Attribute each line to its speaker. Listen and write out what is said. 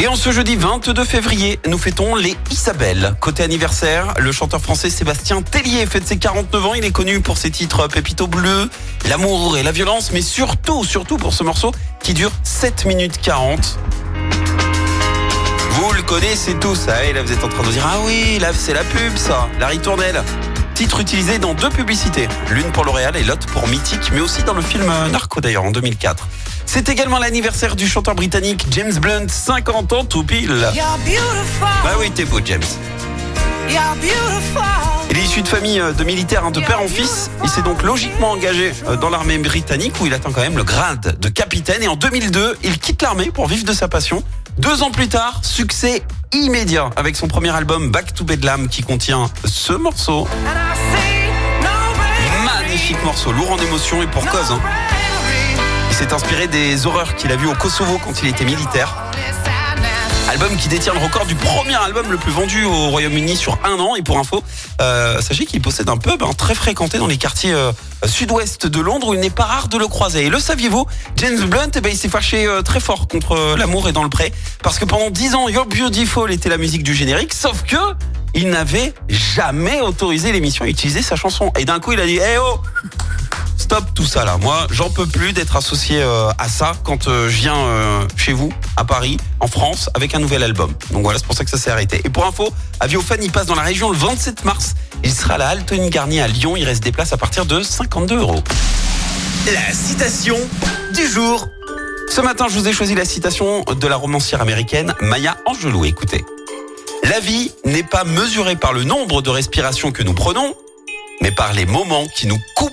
Speaker 1: Et en ce jeudi 22 février, nous fêtons les Isabelle. Côté anniversaire, le chanteur français Sébastien Tellier fête ses 49 ans. Il est connu pour ses titres Pépito Bleu, L'amour et la violence, mais surtout, surtout pour ce morceau qui dure 7 minutes 40. Vous le connaissez tous, ah, vous êtes en train de dire Ah oui, là c'est la pub ça, la ritournelle. Titre utilisé dans deux publicités, l'une pour L'Oréal et l'autre pour Mythique, mais aussi dans le film Narco d'ailleurs en 2004. C'est également l'anniversaire du chanteur britannique James Blunt, 50 ans tout pile. Bah oui, t'es beau James. Il est issu de famille euh, de militaires hein, de père en fils. Il s'est donc logiquement engagé euh, dans l'armée britannique où il atteint quand même le grade de capitaine. Et en 2002, il quitte l'armée pour vivre de sa passion. Deux ans plus tard, succès immédiat avec son premier album Back to Bedlam qui contient ce morceau. Magnifique morceau, lourd en émotion et pour cause. Hein. S'est inspiré des horreurs qu'il a vues au Kosovo quand il était militaire. Album qui détient le record du premier album le plus vendu au Royaume-Uni sur un an. Et pour info, euh, sachez qu'il possède un pub hein, très fréquenté dans les quartiers euh, sud-ouest de Londres où il n'est pas rare de le croiser. Et le saviez-vous, James Blunt, eh ben, il s'est fâché euh, très fort contre l'amour et dans le pré. Parce que pendant 10 ans, You're Beautiful était la musique du générique. Sauf que il n'avait jamais autorisé l'émission à utiliser sa chanson. Et d'un coup, il a dit, eh oh Stop tout ça là. Moi, j'en peux plus d'être associé euh, à ça quand euh, je viens euh, chez vous, à Paris, en France, avec un nouvel album. Donc voilà, c'est pour ça que ça s'est arrêté. Et pour info, Aviofan, il passe dans la région le 27 mars. Il sera à la Altony Garnier à Lyon. Il reste des places à partir de 52 euros. La citation du jour. Ce matin, je vous ai choisi la citation de la romancière américaine Maya Angelou. Écoutez. La vie n'est pas mesurée par le nombre de respirations que nous prenons, mais par les moments qui nous coupent